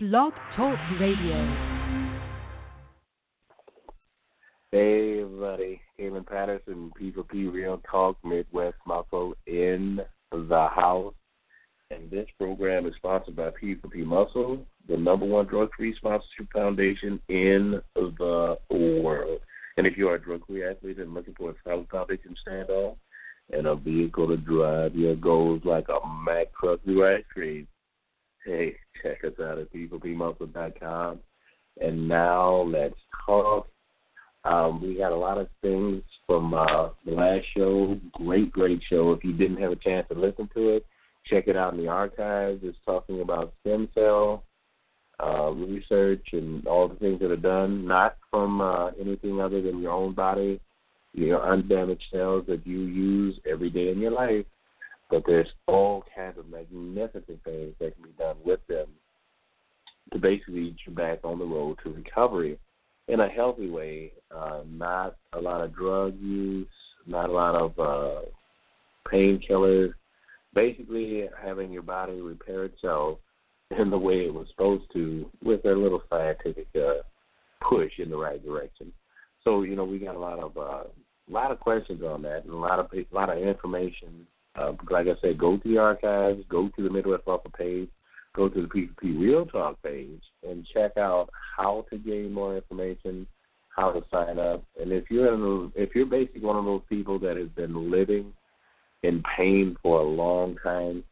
Blog Talk Radio. Hey everybody, Kevin Patterson, P4P Real Talk Midwest Muscle in the house. And this program is sponsored by P4P Muscle, the number one drug-free sponsorship foundation in the world. And if you are a drug-free athlete and looking for a solid foundation to stand on and a vehicle to drive your goals like a Mack truck you actually, hey, check us out at p4pmuscle.com. And now let's talk. Um, we got a lot of things from uh, the last show. Great, great show. If you didn't have a chance to listen to it, check it out in the archives. It's talking about stem cell uh, research and all the things that are done, not from uh, anything other than your own body, your undamaged cells that you use every day in your life, but there's all kinds of magnificent things that can be done with them to basically get you back on the road to recovery in a healthy way. Uh, not a lot of drug use, not a lot of uh, painkillers. Basically, having your body repair itself in the way it was supposed to, with a little scientific uh, push in the right direction. So you know, we got a lot of uh, a lot of questions on that, and a lot of a lot of information. Uh, like I said, go to the archives, go to the Midwest Muscle page, go to the P4P Real Talk page, and check out how to gain more information, how to sign up, and if you're in if you're basically one of those people that has been living in pain for a long time,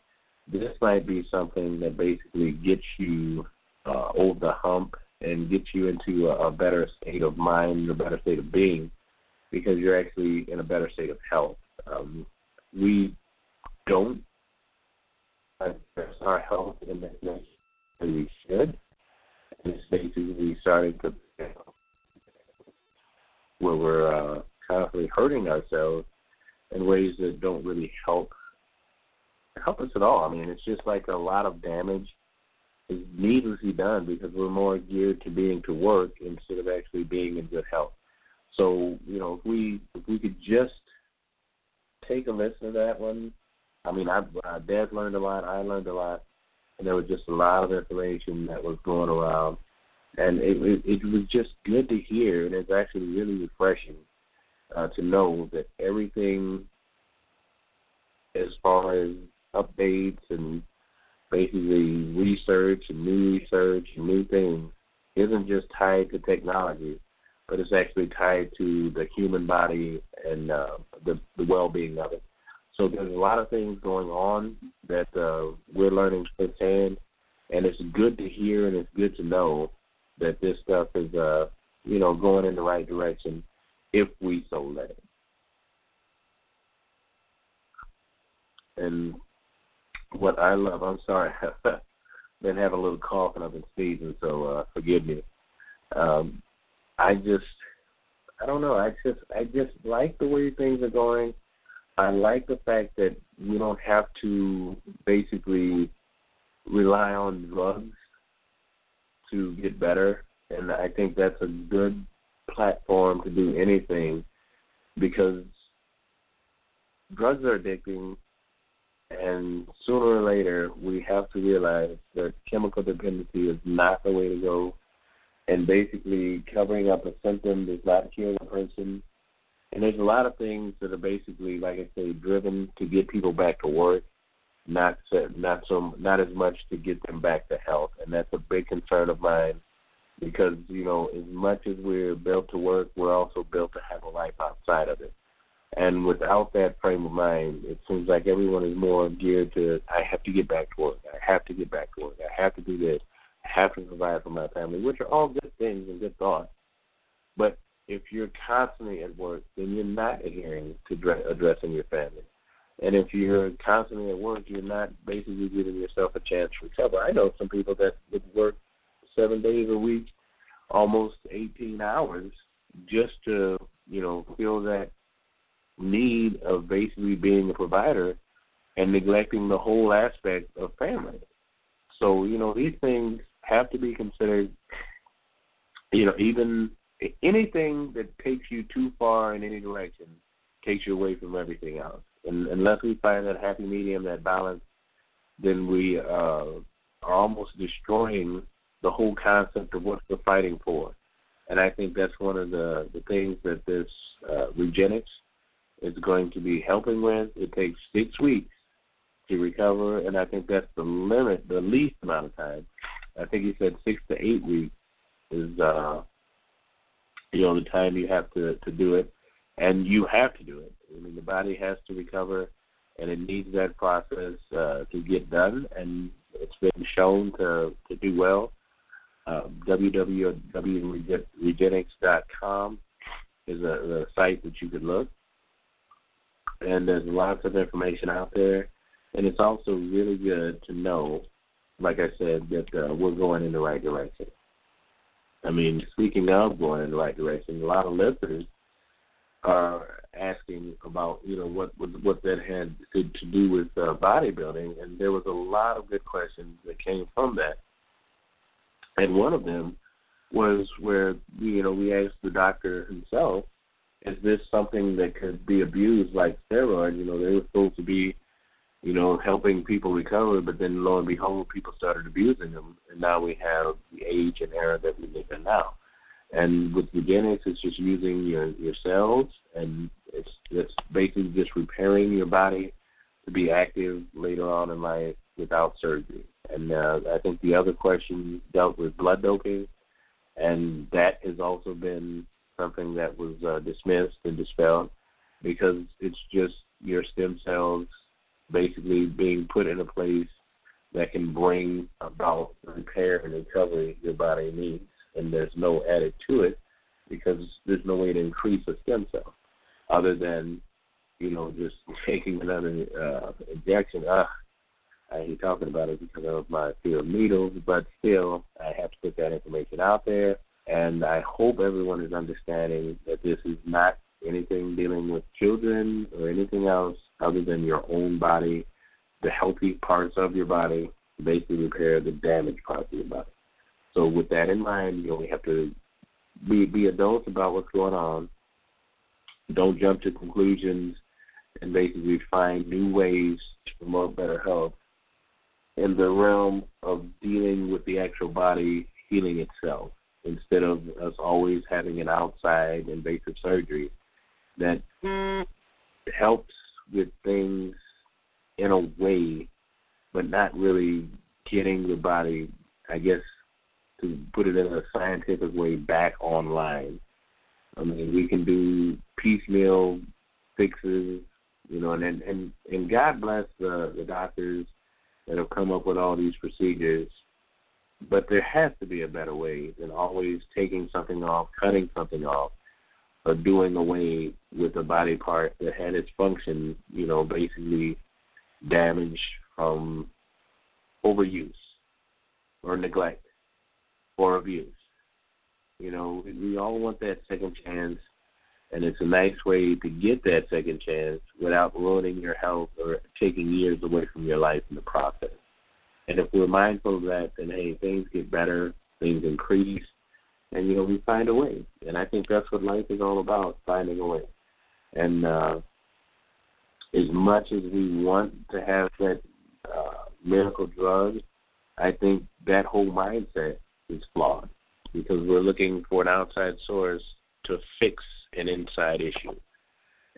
this might be something that basically gets you uh, over the hump and gets you into a, a better state of mind, a better state of being, because you're actually in a better state of health. Um, we don't address our health in the way we should. And it's basically starting to where we're uh, constantly hurting ourselves in ways that don't really help help us at all. I mean, it's just like a lot of damage is needlessly done because we're more geared to being to work instead of actually being in good health. So, you know, if we if we could just take a listen to that one, I mean, I, uh, Dad learned a lot, I learned a lot, and there was just a lot of information that was going around, and it it, it was just good to hear, and it's actually really refreshing uh, to know that everything, as far as updates and basically research and new research and new things, isn't just tied to technology but it's actually tied to the human body and uh, the, the well-being of it. So there's a lot of things going on that uh, we're learning firsthand, and it's good to hear and it's good to know that this stuff is, uh, you know, going in the right direction if we so let it. And what I love, I'm sorry, I've been having a little cough and I've been sneezing, so uh, forgive me. Um, I just I don't know. I just I just like the way things are going. I like the fact that we don't have to basically rely on drugs to get better, and I think that's a good platform to do anything because drugs are addicting, and sooner or later we have to realize that chemical dependency is not the way to go. And basically covering up a symptom does not cure the person. And there's a lot of things that are basically, like I say, driven to get people back to work, not so, not so not as much to get them back to health. And that's a big concern of mine because you know, as much as we're built to work, we're also built to have a life outside of it. And without that frame of mind, it seems like everyone is more geared to I have to get back to work. I have to get back to work. I have to do this I have to provide for my family, which are all good things and good thoughts. But if you're constantly at work, then you're not adhering to addressing your family. And if you're constantly at work, you're not basically giving yourself a chance to recover. I know some people that would work seven days a week, almost 18 hours, just to, you know, feel that need of basically being a provider and neglecting the whole aspect of family. So, you know, these things have to be considered. You know, even anything that takes you too far in any direction takes you away from everything else. And unless we find that happy medium, that balance, then we uh, are almost destroying the whole concept of what we're fighting for. And I think that's one of the, the things that this uh, Regenexx is going to be helping with. It takes six weeks to recover, and I think that's the limit, the least amount of time. I think he said six to eight weeks is, uh, you know, the time you have to to do it, and you have to do it. I mean, the body has to recover, and it needs that process uh, to get done, and it's been shown to to do well. Uh, www.regenexx.com is a, a site that you could look, and there's lots of information out there. And it's also really good to know, like I said, that uh, we're going in the right direction. I mean, speaking of going in the right direction, a lot of listeners are asking about, you know, what what, what that had to, to do with uh, bodybuilding, and there was a lot of good questions that came from that. And one of them was where you know we asked the doctor himself, is this something that could be abused like steroids? You know, they were supposed to be, you know, helping people recover, but then lo and behold, people started abusing them, and now we have the age and era that we live in now. And with Regenexx, it's just using your your cells, and it's it's basically just repairing your body to be active later on in life without surgery. And uh, I think the other question dealt with blood doping, and that has also been something that was uh, dismissed and dispelled because it's just your stem cells basically being put in a place that can bring about repair and recovery your body needs, and there's no added to it because there's no way to increase a stem cell other than you know just taking another uh, injection. Ah, I hate talking about it because of my fear of needles, but still, I have to put that information out there. And I hope everyone is understanding that this is not anything dealing with children or anything else other than your own body, the healthy parts of your body, basically repair the damaged parts of your body. So with that in mind, you know, we have to be be adults about what's going on. Don't jump to conclusions and basically find new ways to promote better health in the realm of dealing with the actual body healing itself instead of us always having an outside invasive surgery that mm. helps with things in a way, but not really getting the body, I guess, to put it in a scientific way, back online. I mean, we can do piecemeal fixes, you know, and and and God bless the the doctors that have come up with all these procedures. But there has to be a better way than always taking something off, cutting something off, or doing away with a body part that had its function, you know, basically damaged from overuse or neglect or abuse. You know, we all want that second chance and it's a nice way to get that second chance without ruining your health or taking years away from your life in the process. And if we're mindful of that, then hey, things get better, things increase, and you know we find a way. And I think that's what life is all about: finding a way. And uh, as much as we want to have that uh, miracle drug, I think that whole mindset is flawed because we're looking for an outside source to fix an inside issue.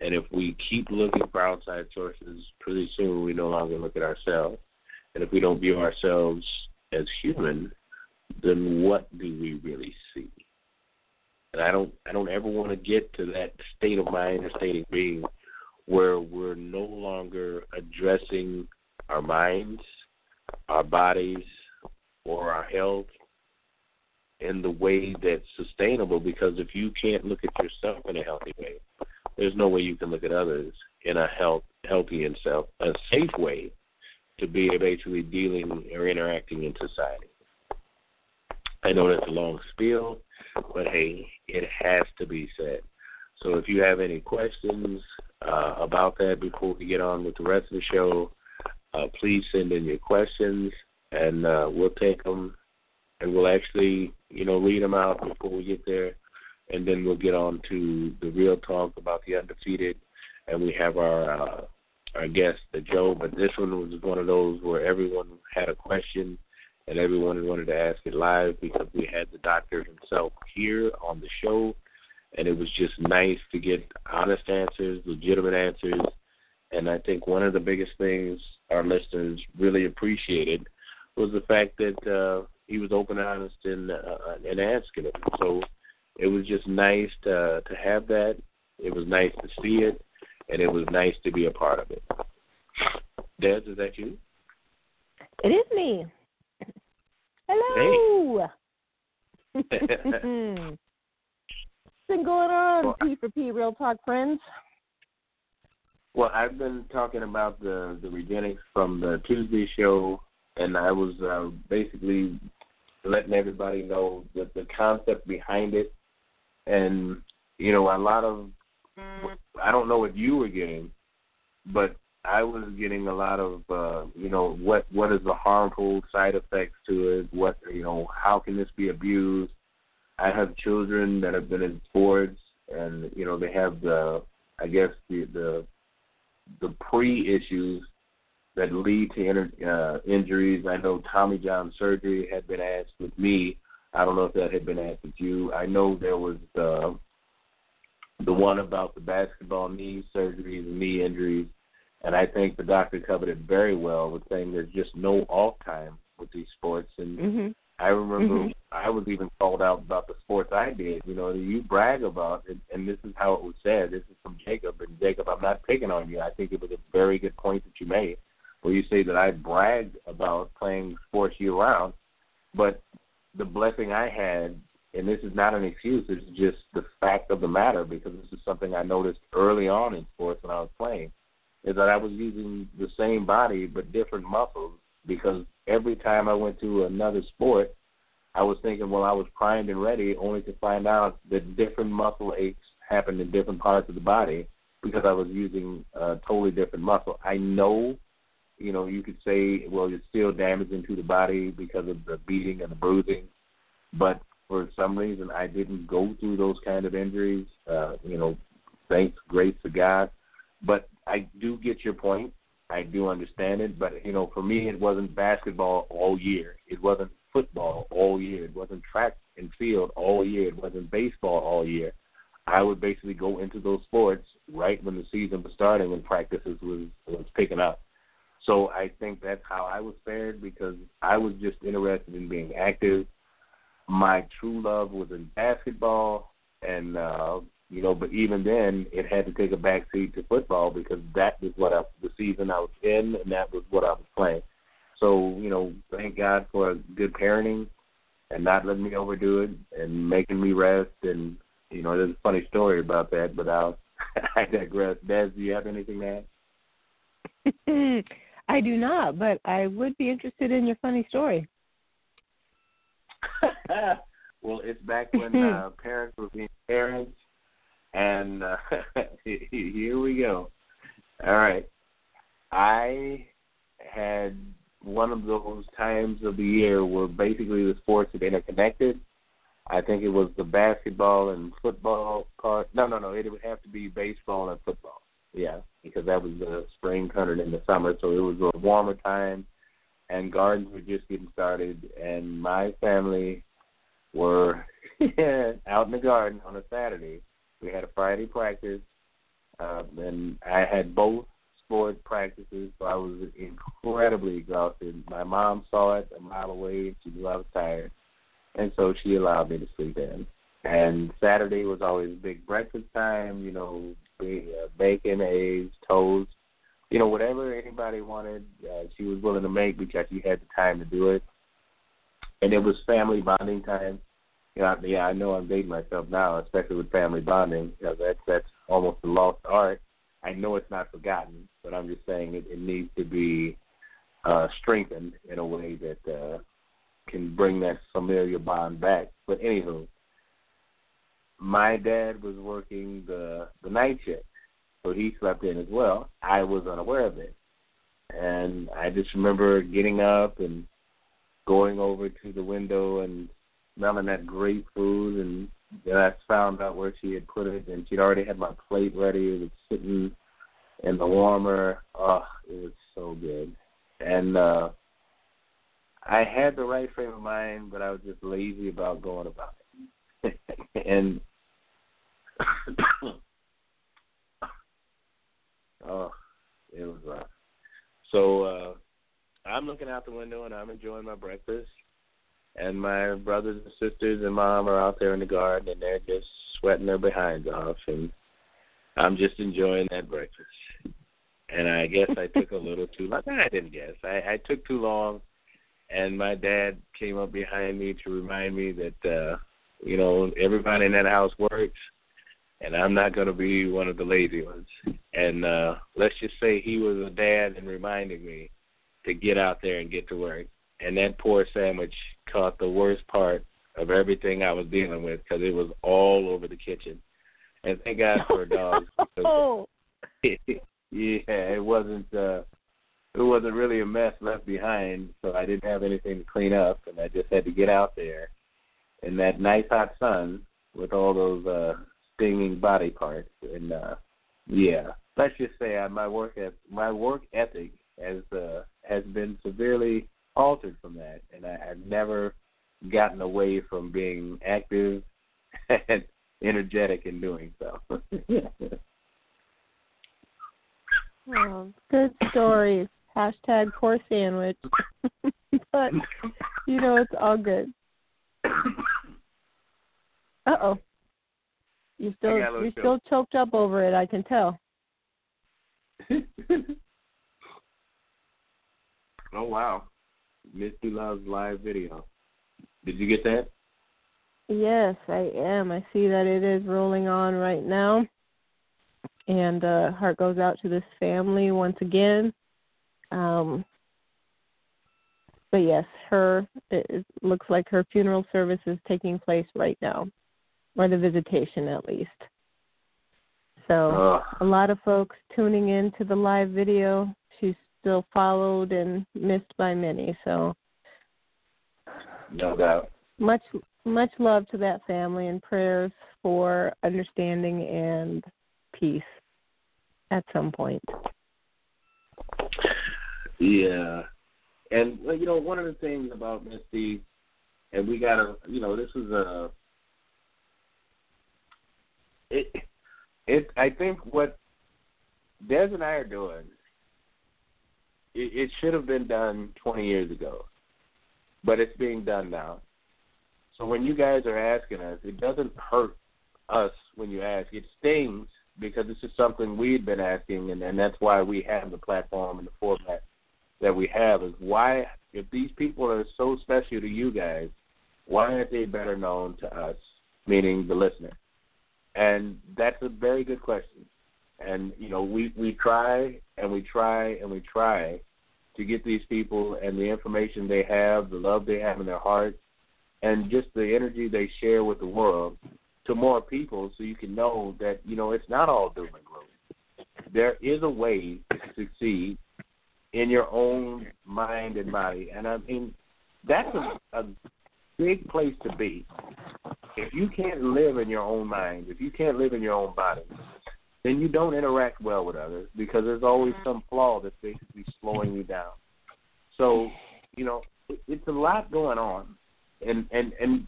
And if we keep looking for outside sources, pretty soon we no longer look at ourselves. And if we don't view ourselves as human, then what do we really see? And I don't I don't ever want to get to that state of mind or state of being where we're no longer addressing our minds, our bodies, or our health in the way that's sustainable because if you can't look at yourself in a healthy way, there's no way you can look at others in a health healthy and self a safe way to be basically dealing or interacting in society. I know that's a long spiel, but hey, it has to be said. So if you have any questions uh, about that before we get on with the rest of the show, uh, please send in your questions and uh, we'll take them and we'll actually, you know, read them out before we get there, and then we'll get on to the real talk about the undefeated, and we have our uh, our guest, the Joe. But this one was one of those where everyone had a question, and everyone wanted to ask it live because we had the doctor himself here on the show, and it was just nice to get honest answers, legitimate answers, and I think one of the biggest things our listeners really appreciated was the fact that uh, he was open, honest, and uh, asking it. So it was just nice to to have that. It was nice to see it, and it was nice to be a part of it. Des, is that you? It is me. Hello. Hey. What's been going on, well, P for P Real Talk friends? Well, I've been talking about the the Regenexx from the Tuesday show, and I was uh, basically letting everybody know the the concept behind it, and you know, a lot of I don't know what you were getting, but I was getting a lot of uh, you know what what is the harmful side effects to it? What you know, how can this be abused? I have children that have been in sports, and you know they have the I guess the the the pre issues that lead to inter, uh, injuries. I know Tommy John surgery had been asked with me. I don't know if that had been asked with you. I know there was the the one about the basketball knee surgeries and knee injuries, and I think the doctor covered it very well with saying there's just no off time with these sports. And mm-hmm. I remember mm-hmm. I was even called out about the sports I did. You know, you brag about it, and this is how it was said. This is from Jacob, and Jacob, I'm not picking on you. I think it was a very good point that you made, where you say that I bragged about playing sports year round, but the blessing I had, and this is not an excuse. It's just the fact of the matter because this is something I noticed early on in sports when I was playing, is that I was using the same body but different muscles because every time I went to another sport, I was thinking, well, I was primed and ready, only to find out that different muscle aches happened in different parts of the body because I was using a totally different muscle. I know, you know, you could say, well, it's still damaging to the body because of the beating and the bruising, but for some reason I didn't go through those kind of injuries. Uh, you know, thanks, grace to God. But I do get your point. I do understand it, but you know, for me, it wasn't basketball all year. It wasn't football all year. It wasn't track and field all year. It wasn't baseball all year. I would basically go into those sports right when the season was starting and practices was was picking up. So I think that's how I was fared because I was just interested in being active. My true love was in basketball, and uh, you know, but even then, it had to take a backseat to football because that was what I, the season I was in, and that was what I was playing. So, you know, thank God for good parenting and not letting me overdo it and making me rest. And you know, there's a funny story about that, but I'll I digress. Des, do you have anything to add? I do not, but I would be interested in your funny story. well, it's back when uh, parents were being parents and uh, here we go. All right. I had one of those times of the year where basically the sports are interconnected. I think it was the basketball and football part. No, no, no. It would have to be baseball and football. Yeah, because that was the spring turned in the summer, so it was a warmer time, and gardens were just getting started. And my family were out in the garden on a Saturday, we had a Friday practice, uh, and I had both sport practices, so I was incredibly exhausted. My mom saw it a mile away, and she knew I was tired, and so she allowed me to sleep in. And Saturday was always big breakfast time, you know, uh, bacon, eggs, toast, you know, whatever anybody wanted, uh, she was willing to make because she had the time to do it. And it was family bonding time know, yeah, I know I'm dating myself now, especially with family bonding. You know, that's that's almost a lost art. I know it's not forgotten, but I'm just saying it, it needs to be uh, strengthened in a way that uh, can bring that familiar bond back. But anywho, my dad was working the the night shift, so he slept in as well. I was unaware of it, and I just remember getting up and going over to the window and smelling that great food, and then I found out where she had put it, and she'd already had my plate ready. It was sitting in the warmer. Oh, it was so good. And uh I had the right frame of mind, but I was just lazy about going about it. and oh, it was rough. So uh I'm looking out the window and I'm enjoying my breakfast. And my brothers and sisters and mom are out there in the garden and they're just sweating their behinds off and I'm just enjoying that breakfast. And I guess I took a little too long. I didn't guess. I, I took too long and my dad came up behind me to remind me that uh you know everybody in that house works and I'm not going to be one of the lazy ones. And uh let's just say he was a dad and reminding me to get out there and get to work. And that poor sandwich caught the worst part of everything I was dealing with because it was all over the kitchen. And thank God for dogs. Oh. yeah, it wasn't. uh it wasn't really a mess left behind, so I didn't have anything to clean up, and I just had to get out there in that nice hot sun with all those uh stinging body parts. And uh yeah, let's just say I, my work at my work ethic has uh, has been severely altered from that, and I, I've never gotten away from being active and energetic in doing so. oh, good stories. Hashtag poor sandwich. but you know it's all good. Uh oh. You still you're still choked up over it, I can tell. oh wow. Misty loves live video. Did you get that? Yes, I am. I see that it is rolling on right now. And uh heart goes out to this family once again. Um, but yes, her it, it looks like her funeral service is taking place right now, or the visitation at least. So uh, a lot of folks tuning in to the live video. Still followed and missed by many. So no doubt. Much much love to that family and prayers for understanding and peace at some point. Yeah, and you know one of the things about Misty, and we gotta, you know, this is a. It, it. I think what Des and I are doing, it, it should have been done 20 years ago, but it's being done now. So when you guys are asking us, it doesn't hurt us when you ask. It stings because this is something we've been asking, and, and that's why we have the platform and the format that we have is why, if these people are so special to you guys, why aren't they better known to us, meaning the listener? And that's a very good question. And you know, we we try and we try and we try to get these people and the information they have, the love they have in their hearts, and just the energy they share with the world to more people, so you can know that you know it's not all doom and gloom. There is a way to succeed in your own mind and body. And I mean, that's a, a big place to be. If you can't live in your own mind, if you can't live in your own body, then you don't interact well with others because there's always mm-hmm. some flaw that's basically slowing you down. So, you know, it's a lot going on, and and and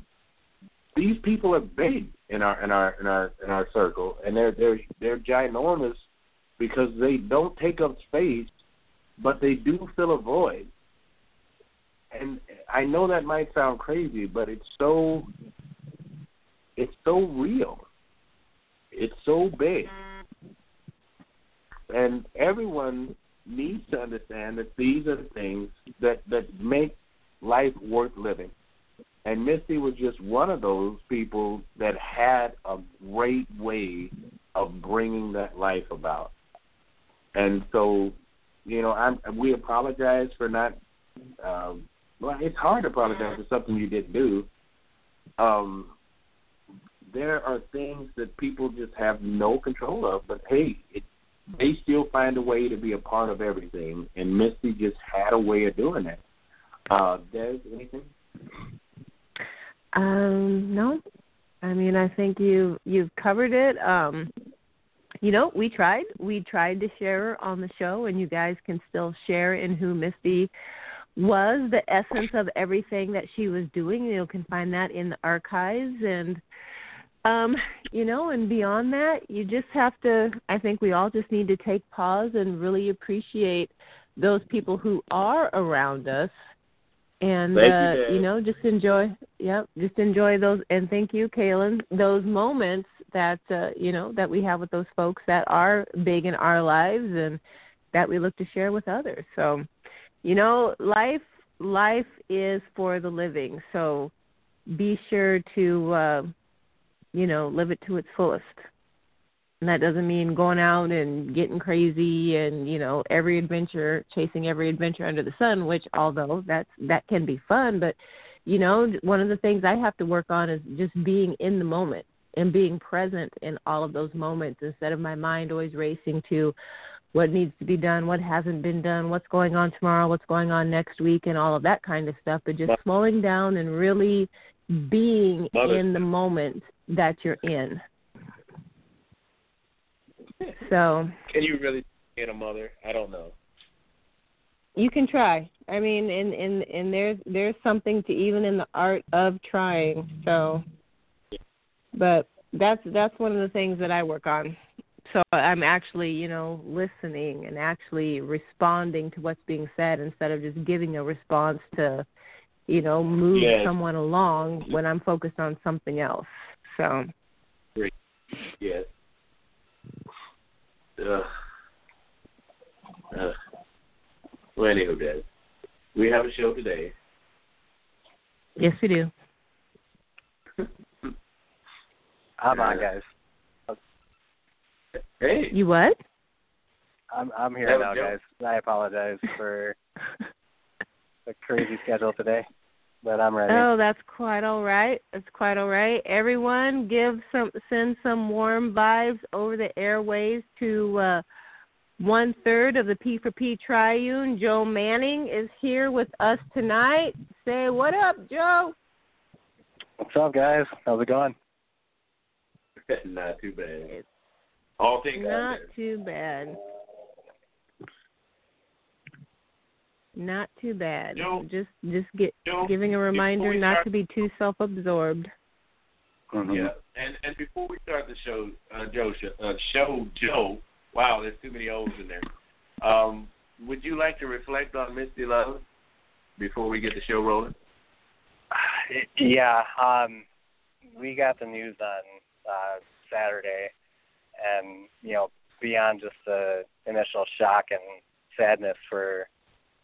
these people are big in our in our in our in our circle, and they're they're they're ginormous because they don't take up space but they do fill a void. And I know that might sound crazy, but it's so it's so real. It's so big. Mm-hmm. And everyone needs to understand that these are the things that that make life worth living. And Misty was just one of those people that had a great way of bringing that life about. And so you know, I'm, we apologize for not. Um, well, it's hard to apologize for something you didn't do. Um, there are things that people just have no control of, but hey, it, they still find a way to be a part of everything, and Misty just had a way of doing that. Uh, Des, anything? Um, no. I mean, I think you you've covered it. Um, you know, we tried. We tried to share on the show, and you guys can still share in who Misty was the essence of everything that she was doing. You can find that in the archives and um you know and beyond that you just have to i think we all just need to take pause and really appreciate those people who are around us and Thank uh you, you know just enjoy yep just enjoy those and thank you kaylin those moments that uh you know that we have with those folks that are big in our lives and that we look to share with others. So you know life life is for the living. So be sure to uh you know live it to its fullest and that doesn't mean going out and getting crazy and you know every adventure chasing every adventure under the sun which although that's that can be fun but you know one of the things i have to work on is just being in the moment and being present in all of those moments instead of my mind always racing to what needs to be done what hasn't been done what's going on tomorrow what's going on next week and all of that kind of stuff but just slowing down and really being Mother. in the moment that you're in so Can you really be a mother? I don't know. you can try i mean and and and there's there's something to even in the art of trying so but that's that's one of the things that i work on so i'm actually you know listening and actually responding to what's being said instead of just giving a response to you know move Yes. someone along when i'm focused on something else so Yes. Ugh. Ugh. Well, anywho, guys, we have a show today. yes we do I'm on, guys. Hey, you what I'm I'm here now, guys. I apologize for the crazy schedule today, but I'm ready. Oh, that's quite all right. That's quite all right. Everyone, give some send some warm vibes over the airways to uh, one third of the P for P Triune. Joe Manning is here with us tonight. Say what up, Joe? What's up, guys? How's it going? not too bad. All things Not there. too bad. Not too bad. Joe- Just just get Joe, giving a reminder not start- to be too self-absorbed. Mhm. Yeah, and and before we start the show, uh, Joe, uh, show Joe. Wow, there's too many O's in there. Um, would you like to reflect on Misty Love before we get the show rolling? Yeah, um, we got the news on uh, Saturday, and you know, beyond just the initial shock and sadness for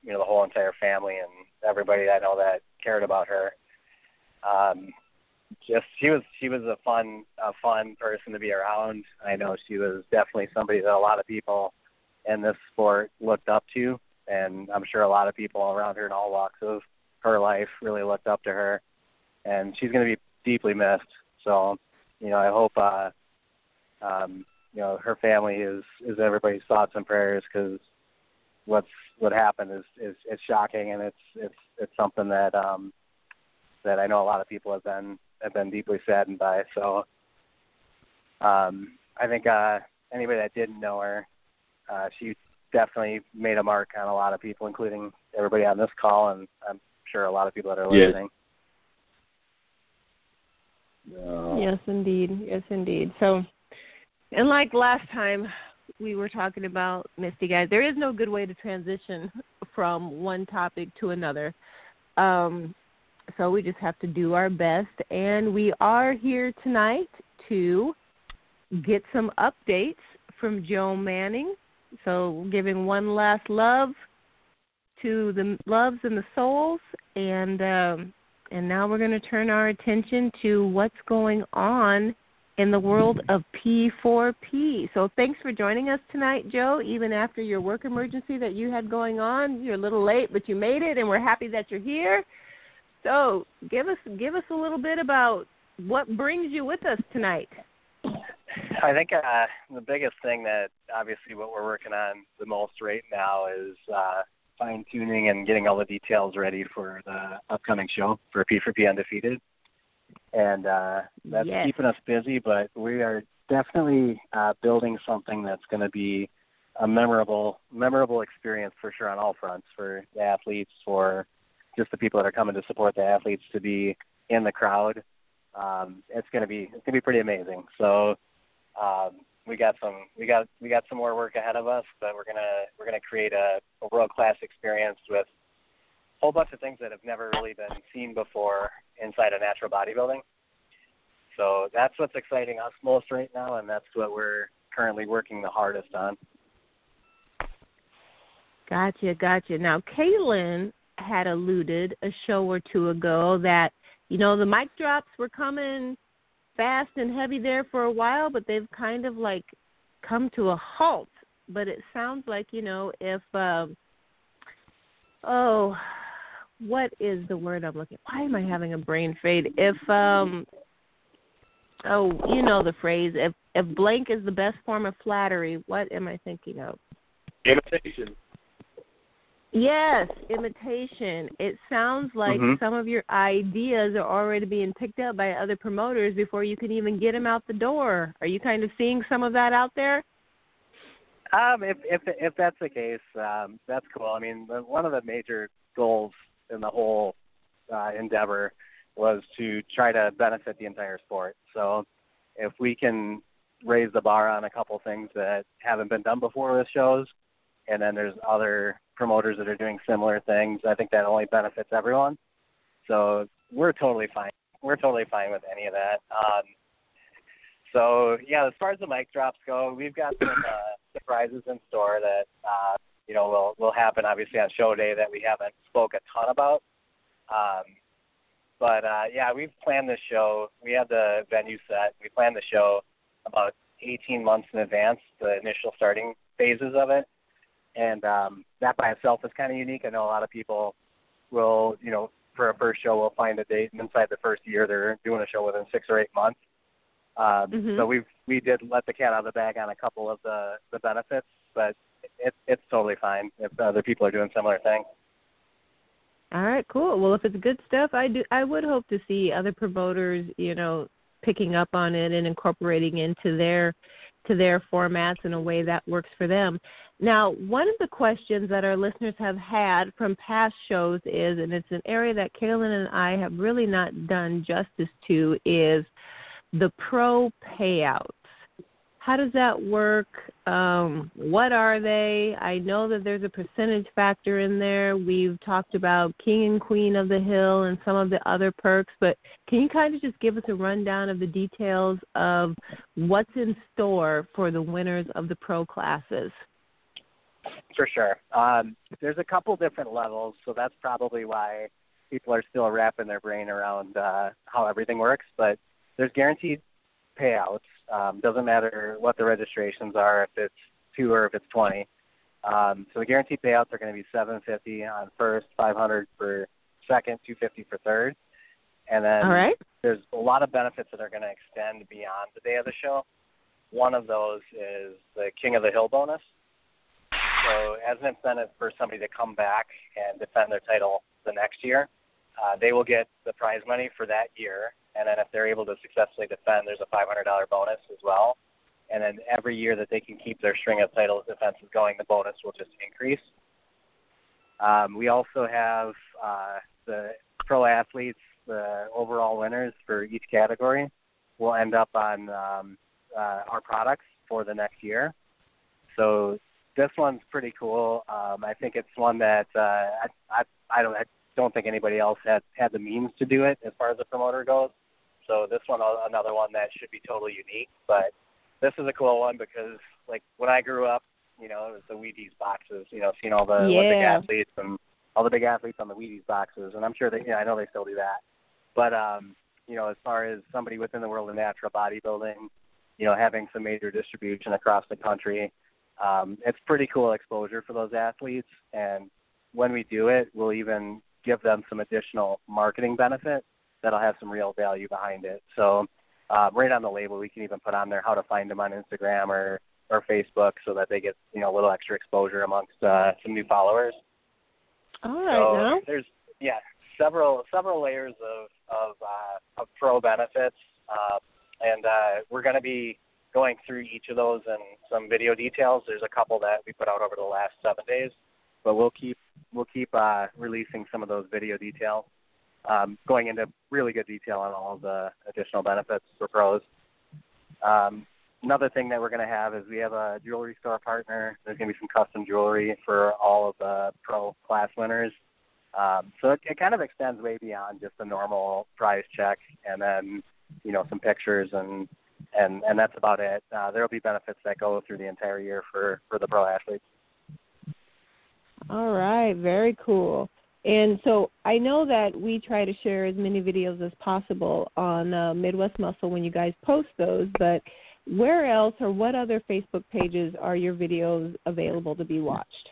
you know the whole entire family and everybody I know that cared about her. Um, just she was she was a fun a fun person to be around. I know she was definitely somebody that a lot of people in this sport looked up to, and I'm sure a lot of people around her in all walks of her life really looked up to her. And she's going to be deeply missed. So, you know, I hope uh, um, you know her family is is everybody's thoughts and prayers because what's what happened is is it's shocking and it's it's it's something that um that I know a lot of people have been have been deeply saddened by. So um I think uh anybody that didn't know her, uh she definitely made a mark on a lot of people, including everybody on this call and I'm sure a lot of people that are Yes. listening. Uh, Yes, indeed. Yes, indeed. So, and like last time we were talking about Misty guys, there is no good way to transition from one topic to another. Um, so we just have to do our best, and we are here tonight to get some updates from Joe Manning. So, giving one last love to the loves and the souls, and um, and now we're going to turn our attention to what's going on in the world of P4P. So thanks for joining us tonight, Joe. Even after your work emergency that you had going on, you're a little late, but you made it, and we're happy that you're here. So give us give us a little bit about what brings you with us tonight. I think uh, the biggest thing that obviously what we're working on the most right now is uh, fine tuning and getting all the details ready for the upcoming show for P4P Undefeated. And uh, that's Yes. keeping us busy, but we are definitely uh, building something that's going to be a memorable memorable experience for sure on all fronts for the athletes, for just the people that are coming to support the athletes to be in the crowd. Um, it's gonna be it's gonna be pretty amazing. So um, we got some we got we got some more work ahead of us, but we're gonna we're gonna create a, a world class experience with whole bunch of things that have never really been seen before inside of natural bodybuilding. So that's what's exciting us most right now, and that's what we're currently working the hardest on. Gotcha, gotcha. Now, Kaylin had alluded a show or two ago that you know the mic drops were coming fast and heavy there for a while, but they've kind of like come to a halt. But it sounds like you know if um, oh, what is the word I'm looking? At? Why am I having a brain fade? If um, oh, you know the phrase. If if blank is the best form of flattery, what am I thinking of? Imitation. Yes, imitation. It sounds like Mhm. some of your ideas are already being picked up by other promoters before you can even get them out the door. Are you kind of seeing some of that out there? Um, if if if that's the case, um, that's cool. I mean, one of the major goals in the whole uh, endeavor was to try to benefit the entire sport. So, if we can raise the bar on a couple things that haven't been done before with shows, and then there's other promoters that are doing similar things, I think that only benefits everyone. So we're totally fine. We're totally fine with any of that. Um, so yeah, as far as the mic drops go, we've got some uh, surprises in store that uh, you know will will happen obviously on show day that we haven't spoke a ton about. Um, but uh, yeah, we've planned the show. We had the venue set. We planned the show about 18 months in advance, the initial starting phases of it, and um, that by itself is kind of unique. I know a lot of people will, you know, for a first show, will find a date, and inside the first year, they're doing a show within six or eight months. Um, Mhm. So we we did let the cat out of the bag on a couple of the the benefits, but it, it's totally fine if other people are doing similar things. All right, cool. Well, if it's good stuff, I do. I would hope to see other promoters, you know, picking up on it and incorporating into their to their formats in a way that works for them. Now, one of the questions that our listeners have had from past shows is, and it's an area that Kaylin and I have really not done justice to, is the pro payouts. How does that work? Um, what are they? I know that there's a percentage factor in there. We've talked about King and Queen of the Hill and some of the other perks, but can you kind of just give us a rundown of the details of what's in store for the winners of the pro classes? For sure. Um, there's a couple different levels, so that's probably why people are still wrapping their brain around uh, how everything works. But there's guaranteed payouts. Um, doesn't matter what the registrations are, if it's two or if it's twenty. Um, so the guaranteed payouts are going to be 750 on first, 500 for second, 250 for third, and then All right. there's a lot of benefits that are going to extend beyond the day of the show. One of those is the King of the Hill bonus. So, as an incentive for somebody to come back and defend their title the next year, uh, they will get the prize money for that year. And then, if they're able to successfully defend, there's a $500 bonus as well. And then, every year that they can keep their string of titles defenses going, the bonus will just increase. Um, we also have uh, the pro athletes, the overall winners for each category, will end up on um, uh, our products for the next year. So this one's pretty cool. Um, I think it's one that uh, I, I I don't I don't think anybody else had had the means to do it as far as the promoter goes. So this one another one that should be totally unique. But this is a cool one because like when I grew up, you know, it was the Wheaties boxes. You know, seeing all the Olympic athletes and all the big athletes on the Wheaties boxes, and I'm sure they, you know, I know they still do that. But um, you know, as far as somebody within the world of natural bodybuilding, you know, having some major distribution across the country, um, it's pretty cool exposure for those athletes. And when we do it, we'll even give them some additional marketing benefit that'll have some real value behind it. So uh, right on the label, we can even put on there how to find them on Instagram or or Facebook, so that they get you know a little extra exposure amongst uh, some new followers. All right So now. there's yeah several several layers of of, uh, of pro benefits, uh, and uh, we're going to be going through each of those in some video details. There's a couple that we put out over the last seven days, but we'll keep we'll keep uh, releasing some of those video details, um, going into really good detail on all of the additional benefits for pros. Um, another thing that we're going to have is we have a jewelry store partner. There's going to be some custom jewelry for all of the pro class winners. Um, so it, it kind of extends way beyond just a normal prize check, and then you know some pictures and and and that's about it. Uh, there will be benefits that go through the entire year for for the pro athletes. All right, very cool. And so I know that we try to share as many videos as possible on uh, Midwest Muscle when you guys post those, but where else or what other Facebook pages are your videos available to be watched?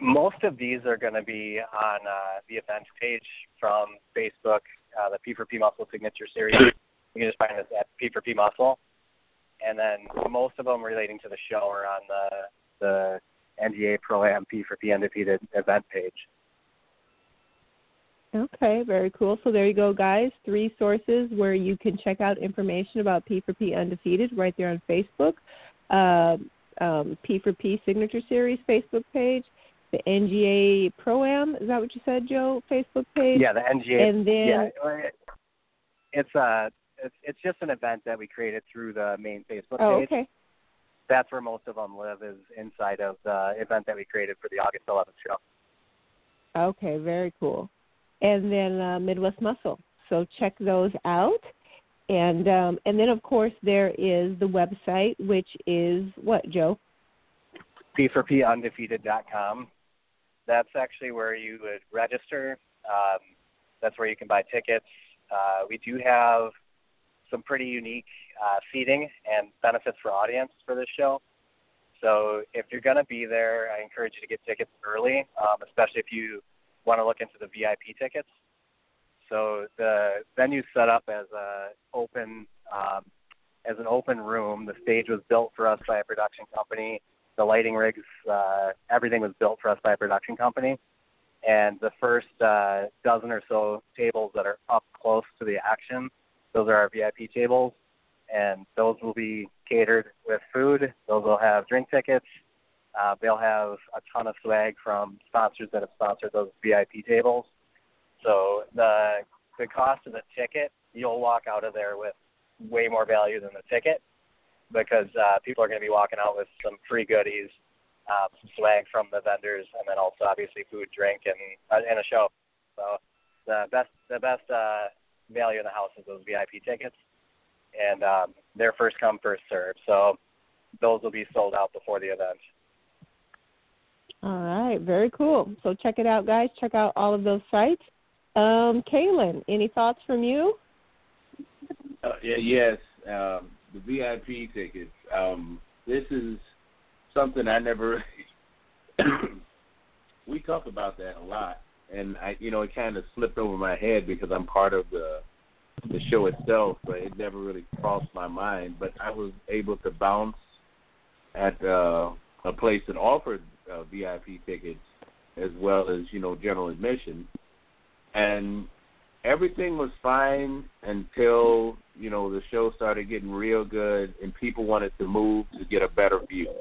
Most of these are going to be on uh, the event page from Facebook, uh, the P4P Muscle Signature Series. You can just find us at P4P Muscle. And then most of them relating to the show are on the, the NGA Pro Am P4P Undefeated event page. Okay, very cool. So there you go, guys. Three sources where you can check out information about P4P Undefeated right there on Facebook. Uh, um, P4P Signature Series Facebook page, the NGA Pro Am. Is that what you said, Joe? Facebook page. Yeah, the NGA. And then yeah, it's uh it's it's just an event that we created through the main Facebook oh, page. okay. That's where most of them live is inside of the event that we created for the August 11th show. Okay, very cool and then uh, Midwest Muscle. So check those out. And um, and then of course there is the website, which is what, Joe? P4PUndefeated.com. That's actually where you would register. Um, that's where you can buy tickets. Uh, we do have some pretty unique uh, seating and benefits for audience for this show. So if you're going to be there, I encourage you to get tickets early, um, especially if you want to look into the VIP tickets. So the venue's set up as a open um, as an open room. The stage was built for us by a production company. The lighting rigs, uh, everything was built for us by a production company. And the first uh, dozen or so tables that are up close to the action, those are our VIP tables, and those will be catered with food. Those will have drink tickets, uh, they'll have a ton of swag from sponsors that have sponsored those VIP tables. So the the cost of the ticket, you'll walk out of there with way more value than the ticket because uh, people are going to be walking out with some free goodies, uh, some swag from the vendors, and then also obviously food, drink, and uh, and a show. So the best the best uh, value in the house is those VIP tickets, and um, they're first come first serve. So those will be sold out before the event. All right, very cool. So check it out, guys. Check out all of those sites. Um, Kaylin, any thoughts from you? Uh, yeah, yes, um, the VIP tickets. Um, this is something I never. we talk about that a lot, and I, you know, it kind of slipped over my head because I'm part of the the show itself, but it never really crossed my mind. But I was able to bounce at uh, a place that offered uh, VIP tickets as well as you know general admission, and everything was fine until you know the show started getting real good and people wanted to move to get a better view.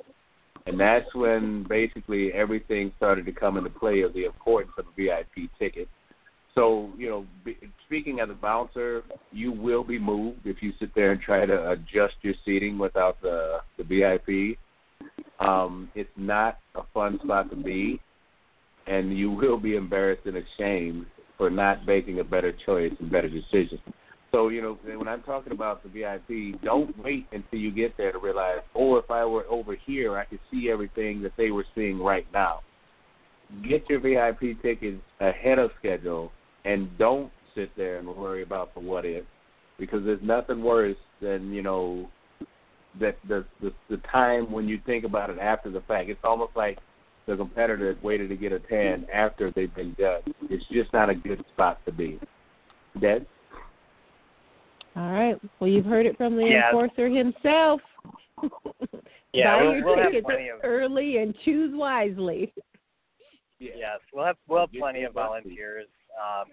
And that's when basically everything started to come into play of the importance of a VIP ticket. So, you know, speaking as a bouncer, you will be moved if you sit there and try to adjust your seating without the the VIP. Um, it's not a fun spot to be, and you will be embarrassed and ashamed for not making a better choice and better decision. So, you know, when I'm talking about the VIP, don't wait until you get there to realize, oh, if I were over here, I could see everything that they were seeing right now. Get your VIP tickets ahead of schedule and don't sit there and worry about the what if because there's nothing worse than, you know, that the, the the time when you think about it after the fact. It's almost like the competitor waited to get a tan after they've been done. It's just not a good spot to be. Dead. All right. Well, you've heard it from the yeah. enforcer himself. yeah, Buy we'll, your we'll tickets of, early and choose wisely. Yeah. Yes, we'll have we'll have plenty of volunteers. Um,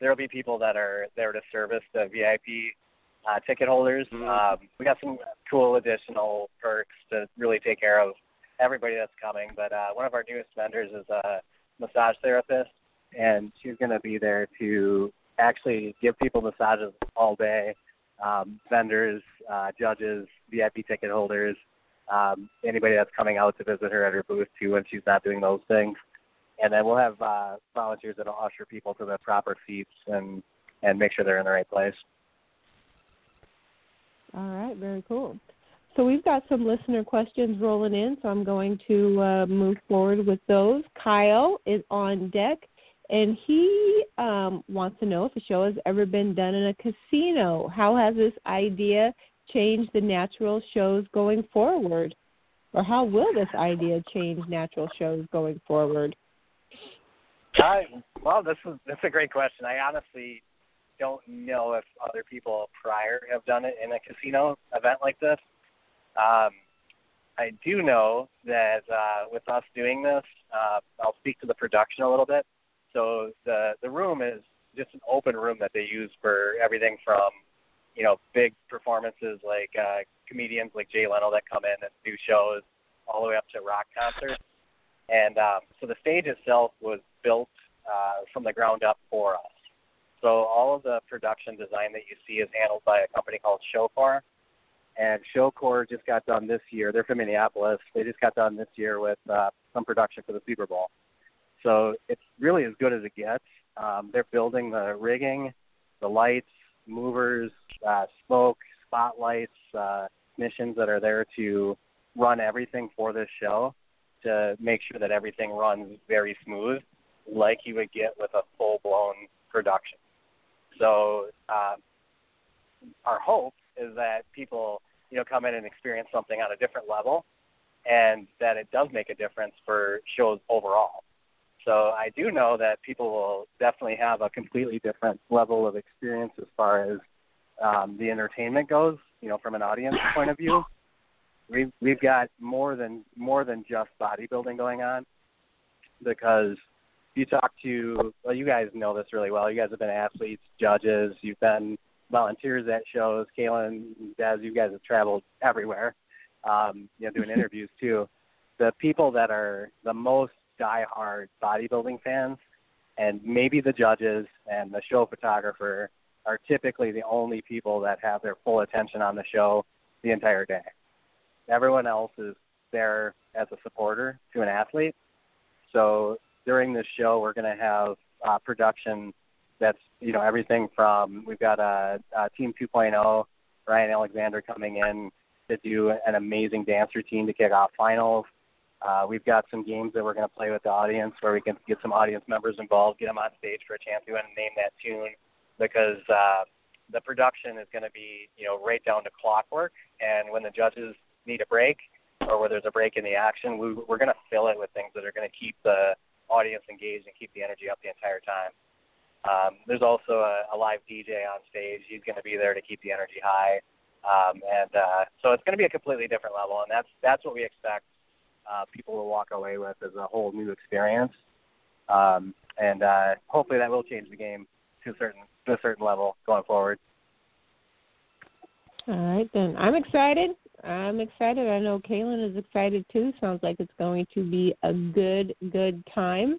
there will be people that are there to service the VIP uh, ticket holders. Mhm. Um, we got some cool additional perks to really take care of everybody that's coming. But uh, one of our newest vendors is a massage therapist, and she's going to be there to actually give people massages all day. Um, vendors, uh, judges, VIP ticket holders, um, anybody that's coming out to visit her at her booth too when she's not doing those things. And then we'll have uh, volunteers that'll usher people to the proper seats and and make sure they're in the right place. All right, very cool. So we've got some listener questions rolling in, so I'm going to uh, move forward with those. Kyle is on deck, and he um, wants to know if a show has ever been done in a casino. How has this idea changed the natural shows going forward? Or how will this idea change natural shows going forward? Well, this is that's a great question. I honestly don't know if other people prior have done it in a casino event like this. Um, I do know that uh, with us doing this, uh, I'll speak to the production a little bit. So the the room is just an open room that they use for everything from you know big performances like uh, comedians like Jay Leno that come in and do shows, all the way up to rock concerts. And um, so the stage itself was built uh, from the ground up for us. So all of the production design that you see is handled by a company called Showcore. And Showcore just got done this year. They're from Minneapolis. They just got done this year with uh, some production for the Super Bowl. So it's really as good as it gets. Um, they're building the rigging, the lights, movers, uh, smoke, spotlights, uh, missions that are there to run everything for this show to make sure that everything runs very smooth, like you would get with a full blown production. So um, our hope is that people, you know, come in and experience something on a different level, and that it does make a difference for shows overall. So I do know that people will definitely have a completely different level of experience as far as um, the entertainment goes. You know, from an audience point of view, we've we've got more than more than just bodybuilding going on because you talk to well you guys know this really well. You guys have been athletes judges. You've been volunteers at shows. Kaylin Des you guys have traveled everywhere um you know doing interviews too. The people that are the most diehard bodybuilding fans and maybe the judges and the show photographer are typically the only people that have their full attention on the show the entire day everyone else is there as a supporter to an athlete so during this show, we're going to have uh, production that's you know everything from we've got a, a Team 2.0, Ryan Alexander coming in to do an amazing dance routine to kick off finals. Uh, we've got some games that we're going to play with the audience where we can get some audience members involved, get them on stage for a chance to name that tune because uh, the production is going to be you know right down to clockwork. And when the judges need a break or where there's a break in the action, we, we're going to fill it with things that are going to keep the audience engaged and keep the energy up the entire time. Um, there's also a, a live DJ on stage. He's going to be there to keep the energy high, um, and uh, so it's going to be a completely different level. And that's that's what we expect uh, people will walk away with as a whole new experience. Um, and uh, hopefully that will change the game to a certain to a certain level going forward. All right, then. I'm excited. I'm excited. I know Kaylin is excited too. Sounds like it's going to be a good, good time.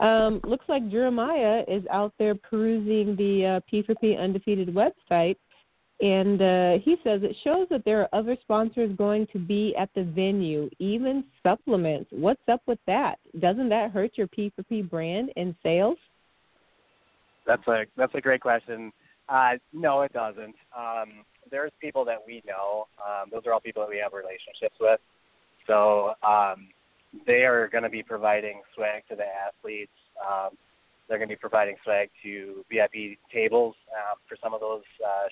Um, looks like Jeremiah is out there perusing the uh, P4P Undefeated website, and uh, he says it shows that there are other sponsors going to be at the venue, even supplements. What's up with that? Doesn't that hurt your P4P brand and sales? That's a that's a great question. Uh, no, it doesn't. Um, there's people that we know. Um, those are all people that we have relationships with. So um, they are going to be providing swag to the athletes. Um, they're going to be providing swag to VIP tables um, for some of those uh,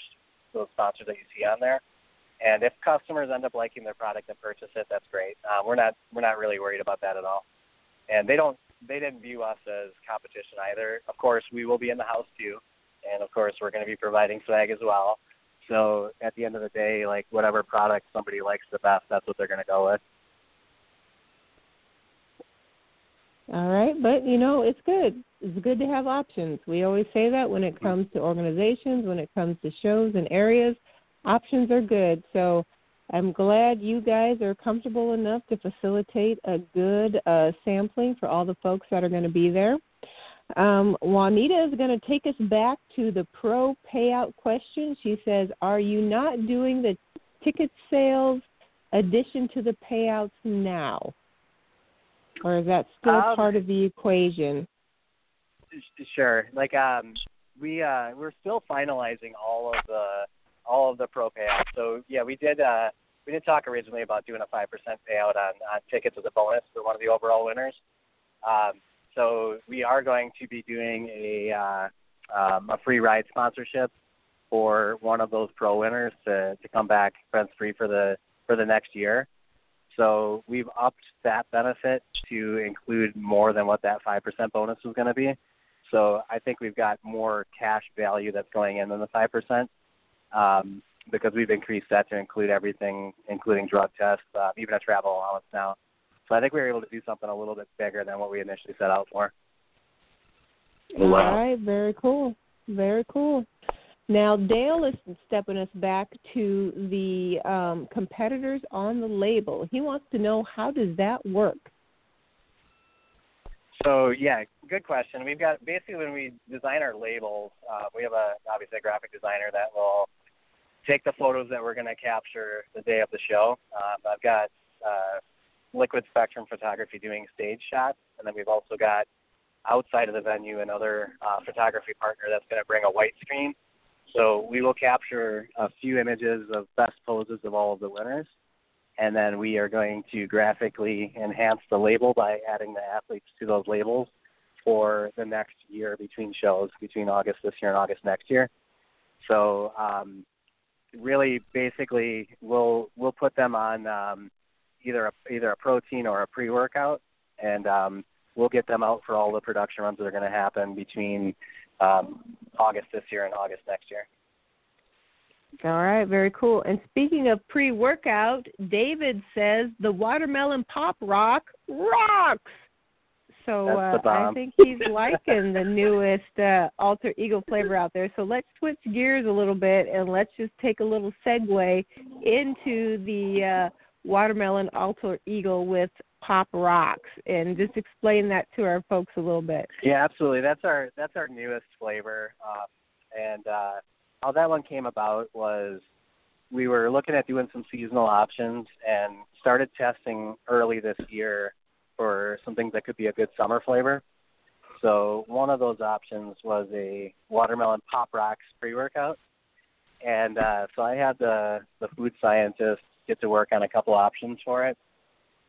those sponsors that you see on there. And if customers end up liking their product and purchase it, that's great. Uh, we're not we're not really worried about that at all. And they don't they didn't view us as competition either. Of course, we will be in the house too, and of course, we're going to be providing swag as well. So at the end of the day, like whatever product somebody likes the best, that's what they're going to go with. All right, but you know it's good. It's good to have options. We always say that when it comes to organizations, when it comes to shows and areas, options are good. So I'm glad you guys are comfortable enough to facilitate a good uh, sampling for all the folks that are going to be there. Um, Juanita is going to take us back to the pro payout question. She says, Are you not doing the ticket sales addition to the payouts now? Or is that still um, part of the equation? Sure. Like um we uh we're still finalizing all of the all of the pro payouts. So yeah, we did uh we did talk originally about doing a five percent payout on, on tickets as a bonus for one of the overall winners. Um so we are going to be doing a uh, um, a free ride sponsorship for one of those pro winners to to come back rent free for the for the next year. So we've upped that benefit to include more than what that five percent bonus was going to be. So I think we've got more cash value that's going in than the five percent um, because we've increased that to include everything, including drug tests, uh, even a travel allowance now. So I think we were able to do something a little bit bigger than what we initially set out for. Wow. All right, very cool. Very cool. Now Dale is stepping us back to the um, competitors on the label. He wants to know how does that work. So yeah, good question. We've got basically when we design our labels, uh, we have a obviously a graphic designer that will take the photos that we're going to capture the day of the show. Um, I've got uh, Liquid Spectrum Photography doing stage shots, and then we've also got outside of the venue another uh, photography partner that's going to bring a white screen. So we will capture a few images of best poses of all of the winners, and then we are going to graphically enhance the label by adding the athletes to those labels for the next year between shows, between August this year and August next year. So um, really, basically, we'll we'll put them on um, either a, either a protein or a pre-workout, and um, we'll get them out for all the production runs that are going to happen between um, August this year and August next year. All right, very cool. And speaking of pre-workout, David says the watermelon pop rock rocks. So uh, I think he's liking the newest uh, alter ego flavor out there. So let's switch gears a little bit and let's just take a little segue into the uh, watermelon alter ego with pop rocks. And just explain that to our folks a little bit. Yeah absolutely. That's our that's our newest flavor. Um, and uh, how that one came about was we were looking at doing some seasonal options and started testing early this year for some things that could be a good summer flavor. So one of those options was a watermelon pop rocks pre workout and uh, so i had the the food scientist get to work on a couple options for it,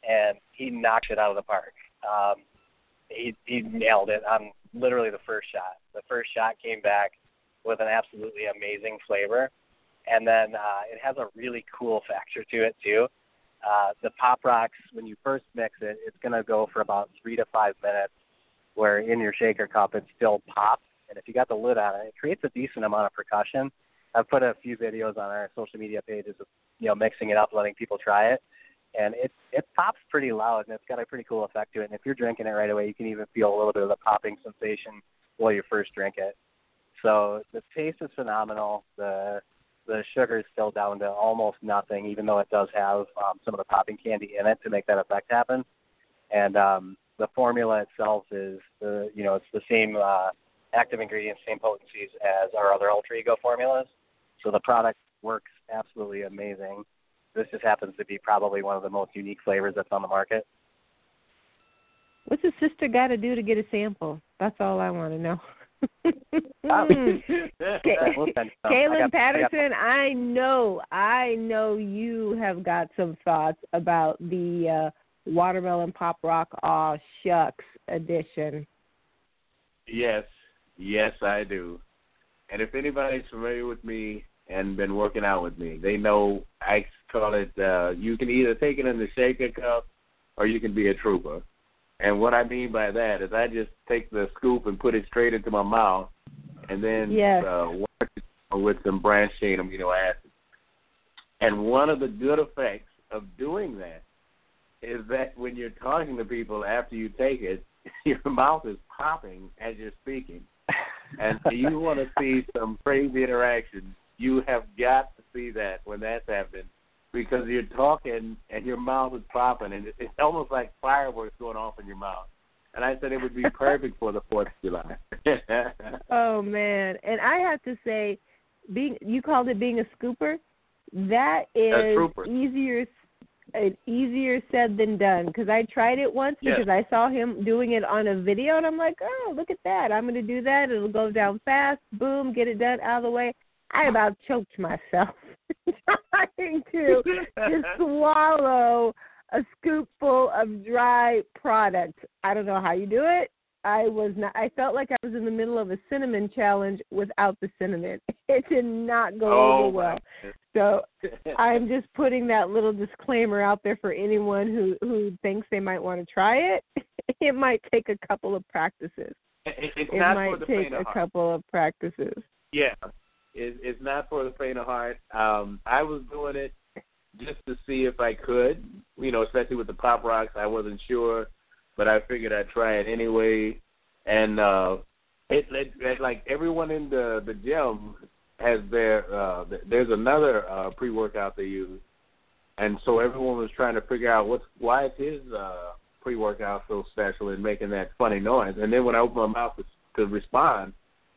and he knocked it out of the park. Um, he he nailed it on literally the first shot. The first shot came back with an absolutely amazing flavor, and then uh, it has a really cool factor to it too. Uh, the pop rocks, when you first mix it, it's going to go for about three to five minutes, where in your shaker cup it still pops. And if you got the lid on it, it creates a decent amount of percussion. I've put a few videos on our social media pages of you know mixing it up, letting people try it, and it it pops pretty loud and it's got a pretty cool effect to it. And if you're drinking it right away, you can even feel a little bit of the popping sensation while you first drink it. So the taste is phenomenal. The the sugar is still down to almost nothing, even though it does have um, some of the popping candy in it to make that effect happen. And um, the formula itself is the you know it's the same uh, active ingredients, same potencies as our other Alter Ego formulas. So the product works absolutely amazing. This just happens to be probably one of the most unique flavors that's on the market. What's a sister got to do to get a sample? That's all I want to know. Kaylin Patterson, I know, I know you have got some thoughts about the uh, watermelon pop rock aw shucks edition. Yes, yes, I do. And if anybody's familiar with me and been working out with me. They know I call it uh you can either take it in the shaker cup or you can be a trooper. And what I mean by that is I just take the scoop and put it straight into my mouth and then yes. uh work it with some branched chain amino acids. And one of the good effects of doing that is that when you're talking to people after you take it, your mouth is popping as you're speaking, and you want to see some crazy interaction. You have got to see that when that's happening because you're talking and your mouth is popping, and it's almost like fireworks going off in your mouth. And I said it would be perfect for the Fourth of July. oh man! And I have to say, being you called it being a scooper. That is easier it's easier said than done because I tried it once yes. because I saw him doing it on a video and I'm like, oh, look at that! I'm going to do that. It'll go down fast. Boom, get it done out of the way. I about choked myself trying to just swallow a scoopful of dry product. I don't know how you do it. I was not. I felt like I was in the middle of a cinnamon challenge without the cinnamon. It did not go oh, over well. So I'm just putting that little disclaimer out there for anyone who who thinks they might want to try it. It might take a couple of practices. It, it might take a heart. couple of practices. Yeah, it, it's not for the faint of heart. Um, I was doing it just to see if I could, you know, especially with the pop rocks. I wasn't sure, but I figured I'd try it anyway. And uh, it, it, it like everyone in the the gym has their uh, there's another uh, pre workout they use, and so everyone was trying to figure out what's why is his uh, pre workout so special and making that funny noise. And then when I opened my mouth to, to respond,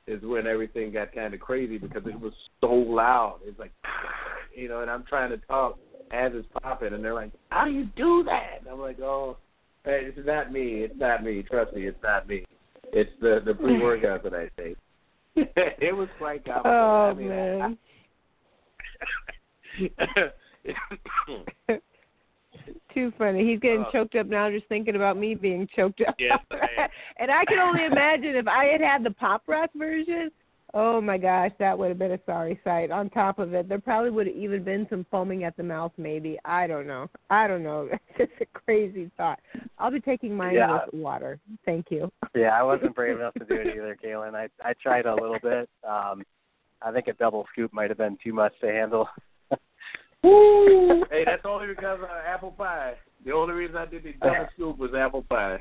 is when everything got kind of crazy because it was so loud. It's like, you know, and I'm trying to talk as it's popping, and they're like, "How do you do that?" And I'm like, "Oh, hey, it's not me. It's not me. Trust me, it's not me. It's the the pre hmm. workout that I take." it was quite. Oh I mean, man. I, Too funny. He's getting Uh, choked up now just thinking about me being choked up. Yes, I and I can only imagine if I had had the pop rock version. Oh my gosh, that would have been a sorry sight. On top of it, there probably would have even been some foaming at the mouth. Maybe I don't know. I don't know. It's a crazy thought. I'll be taking mine Yeah. with water. Thank you. Yeah, I wasn't brave enough to do it either, Kaylin. I I tried a little bit. Um I think a double scoop might have been too much to handle. Woo! hey, that's only because of apple pie. The only reason I did the double scoop was apple pie.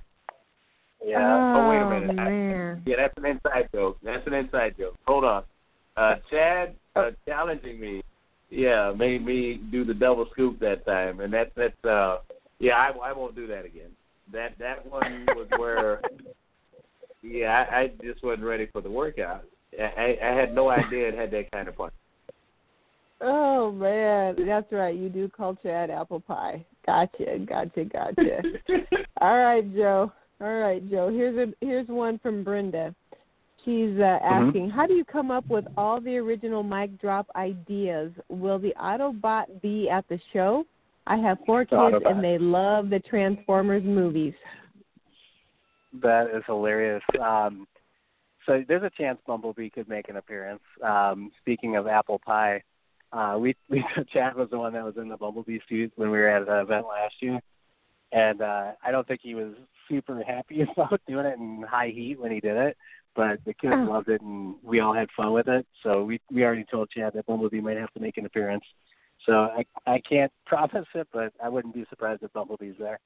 Yeah. Oh, wait a Oh, minute. I- man. Yeah, that's an inside joke. That's an inside joke. Hold on. Uh, Chad uh, challenging me, yeah, made me do the double scoop that time, and that's that's uh, yeah, I I won't do that again. That that one was where, yeah, I, I just wasn't ready for the workout. I I had no idea it had that kind of punch. Oh man, that's right. You do call Chad apple pie. Gotcha, gotcha, gotcha. All right, Joe. All right, Joe. Here's a here's one from Brenda. She's uh, asking, how do you come up with all the original mic drop ideas? Will the Autobot be at the show? I have four kids Autobot. and they love the Transformers movies. That is hilarious. Um, so there's a chance Bumblebee could make an appearance. Um, speaking of apple pie, uh, we we Chad was the one that was in the Bumblebee suit when we were at an event last year, and uh, I don't think he was super happy about doing it in high heat when he did it. But the kids Oh. loved it, and we all had fun with it. So we we already told Chad that Bumblebee might have to make an appearance. So I I can't promise it, but I wouldn't be surprised if Bumblebee's there.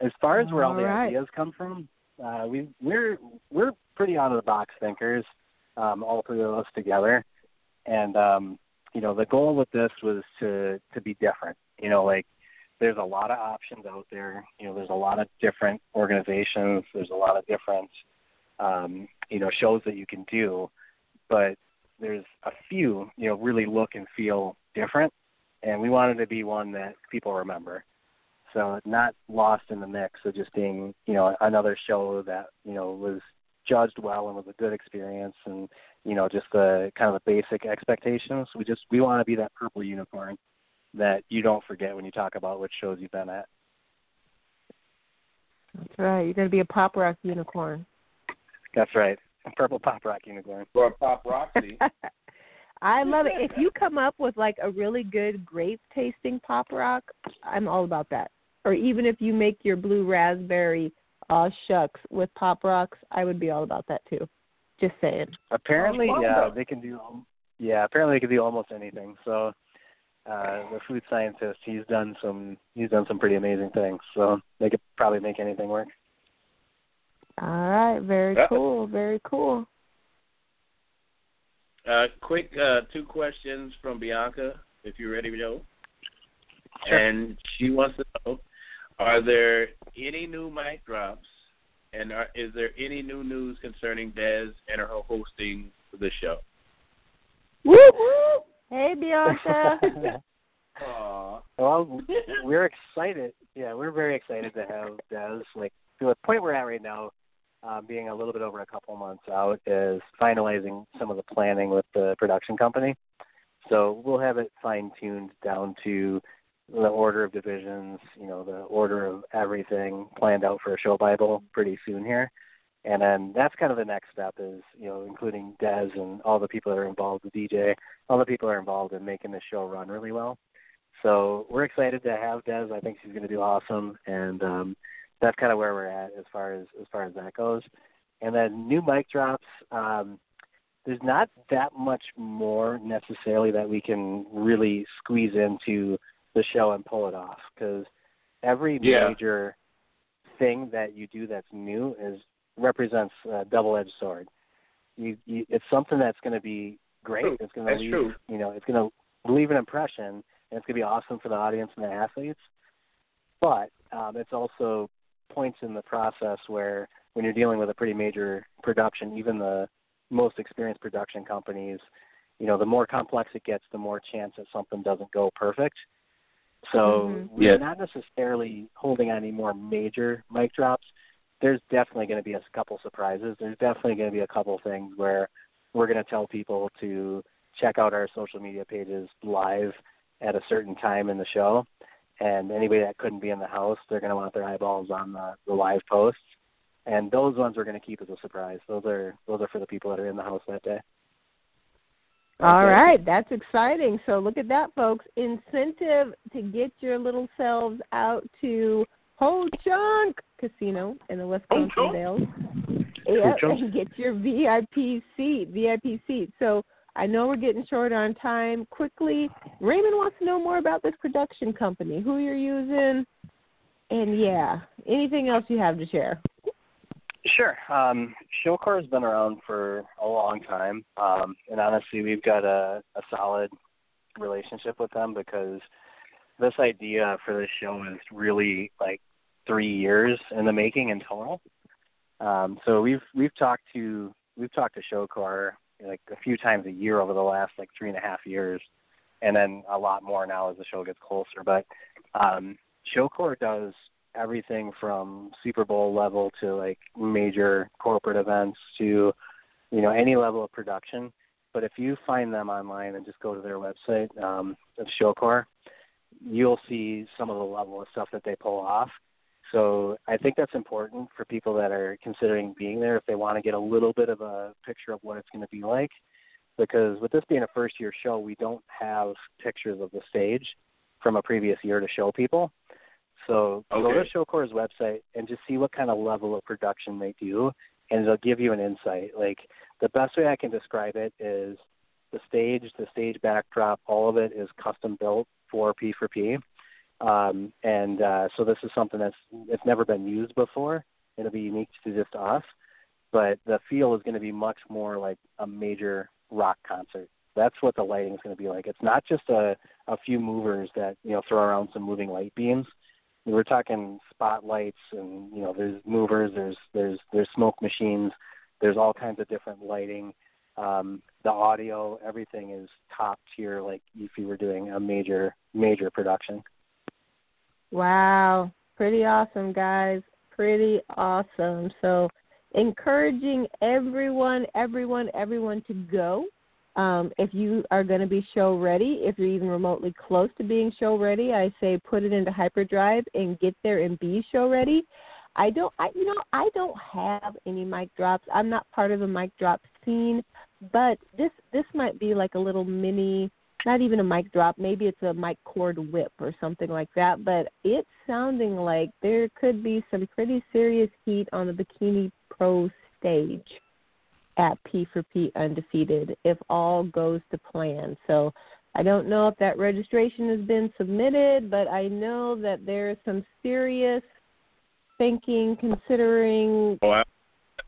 As far as where all, All the right. ideas come from, uh, we we're we're pretty out of the box thinkers, um, all three of us together, and um, you know the goal with this was to to be different. You know, like there's a lot of options out there. You know, there's a lot of different organizations. There's a lot of different um, you know shows that you can do, but there's a few you know really look and feel different, and we wanted to be one that people remember. So not lost in the mix of just being, you know, another show that, you know, was judged well and was a good experience and, you know, just the kind of the basic expectations. We just we want to be that purple unicorn that you don't forget when you talk about which shows you've been at. That's right. You're going to be a pop rock unicorn. That's right. A purple pop rock unicorn. Or a Pop Roxy. I love it. If you come up with like a really good grape tasting pop rock, I'm all about that. Or even if you make your blue raspberry uh shucks with pop rocks, I would be all about that too. Just saying. Apparently, yeah, though. they can do. Yeah, apparently they can do almost anything. So, uh, the food scientist, he's done some, he's done some pretty amazing things. So they could probably make anything work. All right, very Yeah. cool, very cool. Uh, quick uh, two questions from Bianca, if you're ready, Joe. Sure. And she wants to know: Are there any new mic drops, and are, is there any new news concerning Des and her hosting the show? Whoop whoop! Hey Bianca. Aw. well, we're excited. Yeah, we're very excited to have Des. Like to the point we're at right now, uh, being a little bit over a couple months out, is finalizing some of the planning with the production company. So we'll have it fine tuned down to the order of divisions, you know, the order of everything planned out for a show Bible pretty soon here. And then that's kind of the next step is, you know, including Des and all the people that are involved, the DJ, all the people that are involved in making the show run really well. So we're excited to have Des. I think she's going to do awesome, and um, that's kind of where we're at as far as as far as that goes. And then new mic drops. Um, there's not that much more necessarily that we can really squeeze into the show and pull it off because every Yeah. major thing that you do that's new is represents a double-edged sword. You, you it's something that's going to be great. True. It's going to leave true. you know it's going to leave an impression and it's going to be awesome for the audience and the athletes. But um, it's also points in the process where when you're dealing with a pretty major production, even the most experienced production companies, you know, the more complex it gets, the more chance that something doesn't go perfect. So Mhm. we're Yeah. not necessarily holding on any more major mic drops. There's definitely going to be a couple surprises. There's definitely going to be a couple things where we're going to tell people to check out our social media pages live at a certain time in the show. And anybody that couldn't be in the house, they're going to want their eyeballs on the, the live posts. And those ones we're going to keep as a surprise. Those are those are for the people that are in the house that day. All right, that's exciting. So look at that, folks. Incentive to get your little selves out to Ho Chunk Casino in the Wisconsin? Dells. Ho-Chunk? and get your VIP seat, VIP seat. So I know we're getting short on time. Quickly, Raymond wants to know more about this production company, who you're using, and yeah, anything else you have to share. Sure. Um, Showcore has been around for a long time, um, and honestly, we've got a, a solid relationship with them because this idea for this show is really like three years in the making in total. Um, so we've we've talked to we've talked to Showcore like a few times a year over the last like three and a half years, and then a lot more now as the show gets closer. But um, does everything from Super Bowl level to like major corporate events to you know any level of production. But if you find them online and just go to their website um, of Showcore, you'll see some of the level of stuff that they pull off. So I think that's important for people that are considering being there if they want to get a little bit of a picture of what it's going to be like. Because with this being a first year show, we don't have pictures of the stage from a previous year to show people. So go to Showcore's website and just see what kind of level of production they do, and it'll give you an insight. Like the best way I can describe it is the stage, the stage backdrop, all of it is custom built for P for P. Um, and uh, so this is something that's it's never been used before. It'll be unique to just us, but the feel is going to be much more like a major rock concert. That's what the lighting is going to be like. It's not just a a few movers that you know throw around some moving light beams. We're talking spotlights and you know there's movers, there's there's there's smoke machines, there's all kinds of different lighting. Um, the audio, everything is top tier, like if you were doing a major major production. Wow, pretty awesome, guys. Pretty awesome. So, encouraging everyone, everyone, everyone to go. Um, if you are going to be show ready, if you're even remotely close to being show ready, I say put it into hyperdrive and get there and be show ready. I don't, I you know, I don't have any mic drops. I'm not part of the mic drop scene, but this this might be like a little mini not even a mic drop, maybe it's a mic cord whip or something like that, but it's sounding like there could be some pretty serious heat on the Bikini Pro stage at P for P Undefeated if all goes to plan. So I don't know if that registration has been submitted, but I know that there is some serious thinking, considering Oh, I-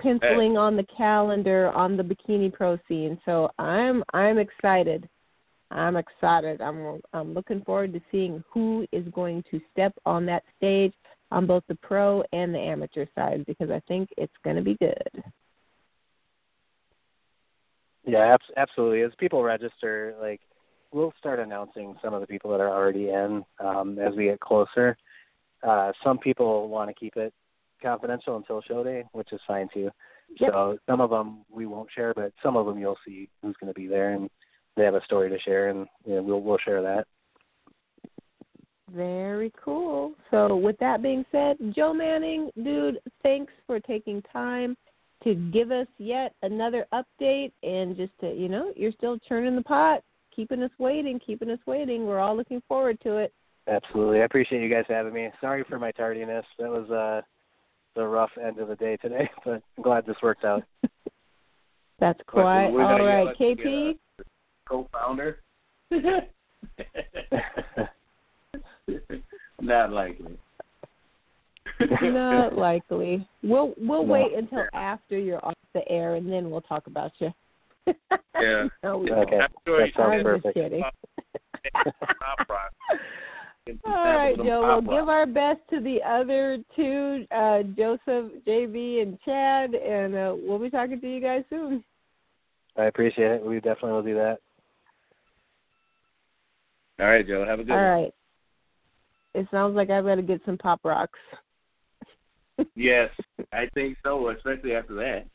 penciling on the calendar on the bikini pro scene. So I'm I'm excited. I'm excited. I'm I'm looking forward to seeing who is going to step on that stage on both the pro and the amateur side because I think it's going to be good. Yeah, absolutely. As people register, like we'll start announcing some of the people that are already in um, as we get closer. Uh, some people want to keep it confidential until show day, which is fine too. Yep. So some of them we won't share, but some of them you'll see who's going to be there, and they have a story to share, and you know, we'll we'll share that. Very cool. So with that being said, Joe Manning, dude, thanks for taking time to give us yet another update and just to you know you're still churning the pot keeping us waiting keeping us waiting. We're all looking forward to it. Absolutely. I appreciate you guys having me. Sorry for my tardiness. That was uh the rough end of the day today but i'm glad this worked out. That's quite all right kp co-founder. Not likely Not likely. We'll we'll no. wait until after you're off the air, and then we'll talk about you. yeah. no, we okay. That sounds perfect. kidding. All right, Joe. We'll give our best to the other two, uh, Joseph, JB, and Chad, and uh, we'll be talking to you guys soon. I appreciate it. We definitely will do that. All right, Joe. Have a good All one. All right. It sounds like I've got to get some pop rocks yes, I think so, especially after that.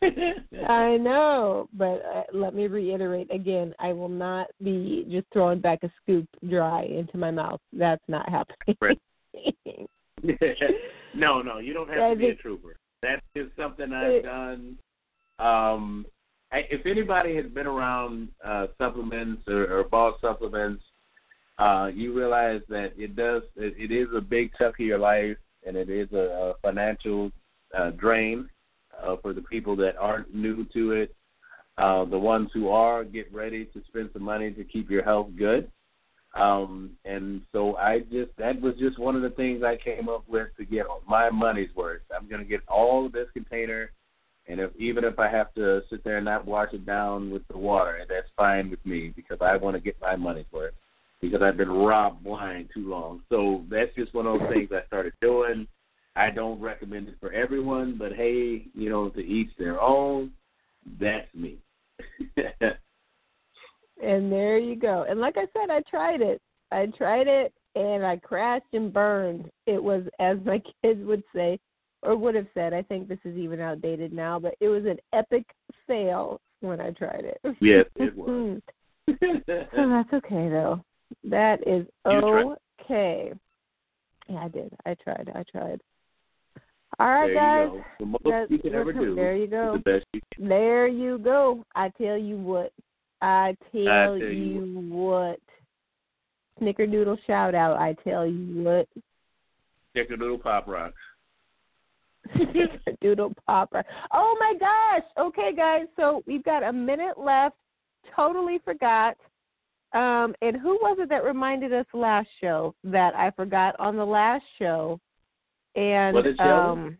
I know, but uh, let me reiterate again: I will not be just throwing back a scoop dry into my mouth. That's not happening. no, no, you don't have I to be think, a trooper. That's just something I've it, done. Um, I, if anybody has been around uh, supplements or, or ball supplements, uh, you realize that it does. It, it is a big chunk of your life and it is a, a financial uh, drain uh, for the people that aren't new to it. Uh, the ones who are, get ready to spend some money to keep your health good. Um, and so I just that was just one of the things I came up with to get my money's worth. I'm to get all of this container, and if even if I have to sit there and not wash it down with the water, that's fine with me because I want to get my money's worth because I've been robbed blind too long. So that's just one of those things I started doing. I don't recommend it for everyone, but hey, you know, to each their own. That's me. and there you go. And like I said, I tried it. I tried it and I crashed and burned. It was, as my kids would say, or would have said, I think this is even outdated now, but it was an epic fail when I tried it. Yes, it was. so oh, that's okay though. That is okay. Yeah, I did. I tried. I tried. All right, there guys. You go. The most you can ever do. There you go. The best you can. There you go. I tell you what. I tell, I tell you, you what. what. Snickerdoodle shout out. I tell you what. Snickerdoodle pop rocks. Snickerdoodle pop rock. Oh my gosh. Okay, guys. So we've got a minute left. Totally forgot. Um, and who was it that reminded us last show that I forgot on the last show? And what is um,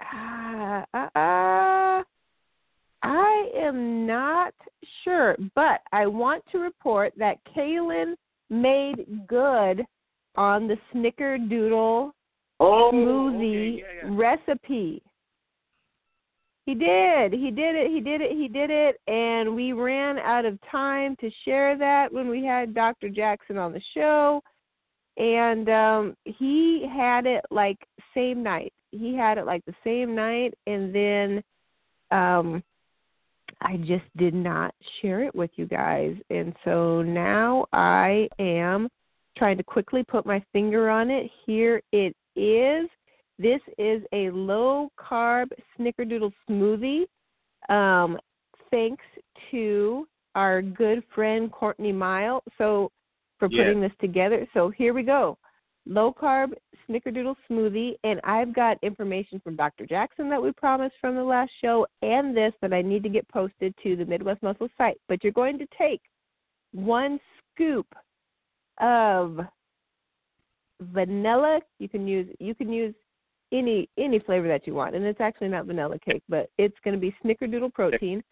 uh, uh, uh, I am not sure, but I want to report that Kaylin made good on the Snickerdoodle oh, smoothie okay, yeah, yeah. recipe. He did. He did it. He did it. He did it. And we ran out of time to share that when we had Dr. Jackson on the show. And um he had it like same night. He had it like the same night and then um I just did not share it with you guys. And so now I am trying to quickly put my finger on it. Here it is. This is a low carb snickerdoodle smoothie. Um, thanks to our good friend Courtney Mile. So for putting this together. So here we go. Low carb snickerdoodle smoothie and I've got information from Dr. Jackson that we promised from the last show and this that I need to get posted to the Midwest Muscle site. But you're going to take one scoop of vanilla. You can use you can use any any flavor that you want, and it's actually not vanilla cake, but it's going to be Snickerdoodle protein,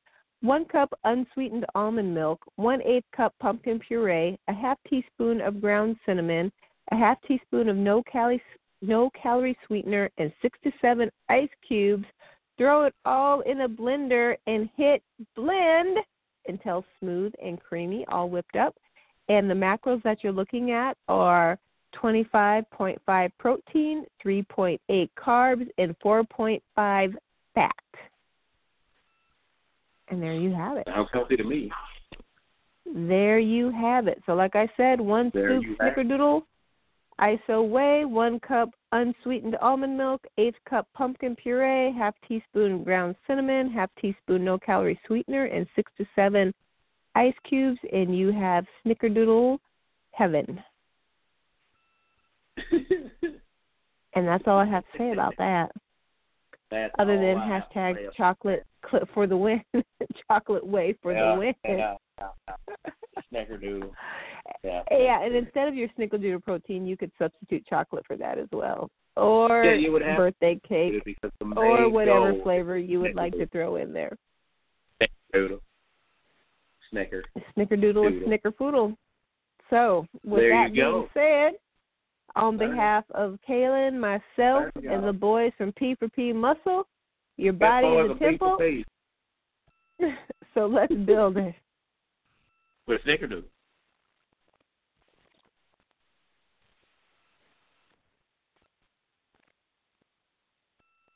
one cup unsweetened almond milk, one eighth cup pumpkin puree, a half teaspoon of ground cinnamon, a half teaspoon of no calorie no calorie sweetener, and six to seven ice cubes. Throw it all in a blender and hit blend until smooth and creamy, all whipped up. And the macros that you're looking at are 25.5 protein, 3.8 carbs, and 4.5 fat. And there you have it. Sounds healthy to me. There you have it. So, like I said, one There scoop you have it. snickerdoodle, ISO whey, one cup unsweetened almond milk, eighth cup pumpkin puree, half teaspoon ground cinnamon, half teaspoon no calorie sweetener, and six to seven ice cubes, and you have snickerdoodle heaven. And that's all I have to say about that. That's Other than I have to hashtag chocolate clip for the win, chocolate way for yeah, the win. Yeah, yeah. Snickerdoodle. Yeah. Yeah, and instead of your snickerdoodle protein, you could substitute chocolate for that as well, or Yeah, you would have birthday cake, or whatever flavor you would like to throw in there. Snickerdoodle. Snicker. Snickerdoodle or snickerfoodle. So, with There that you go. being said, on behalf of Kaylin, myself, and the boys from P4P Muscle, your body all is a temple. so let's build it. With Snickerdoodle.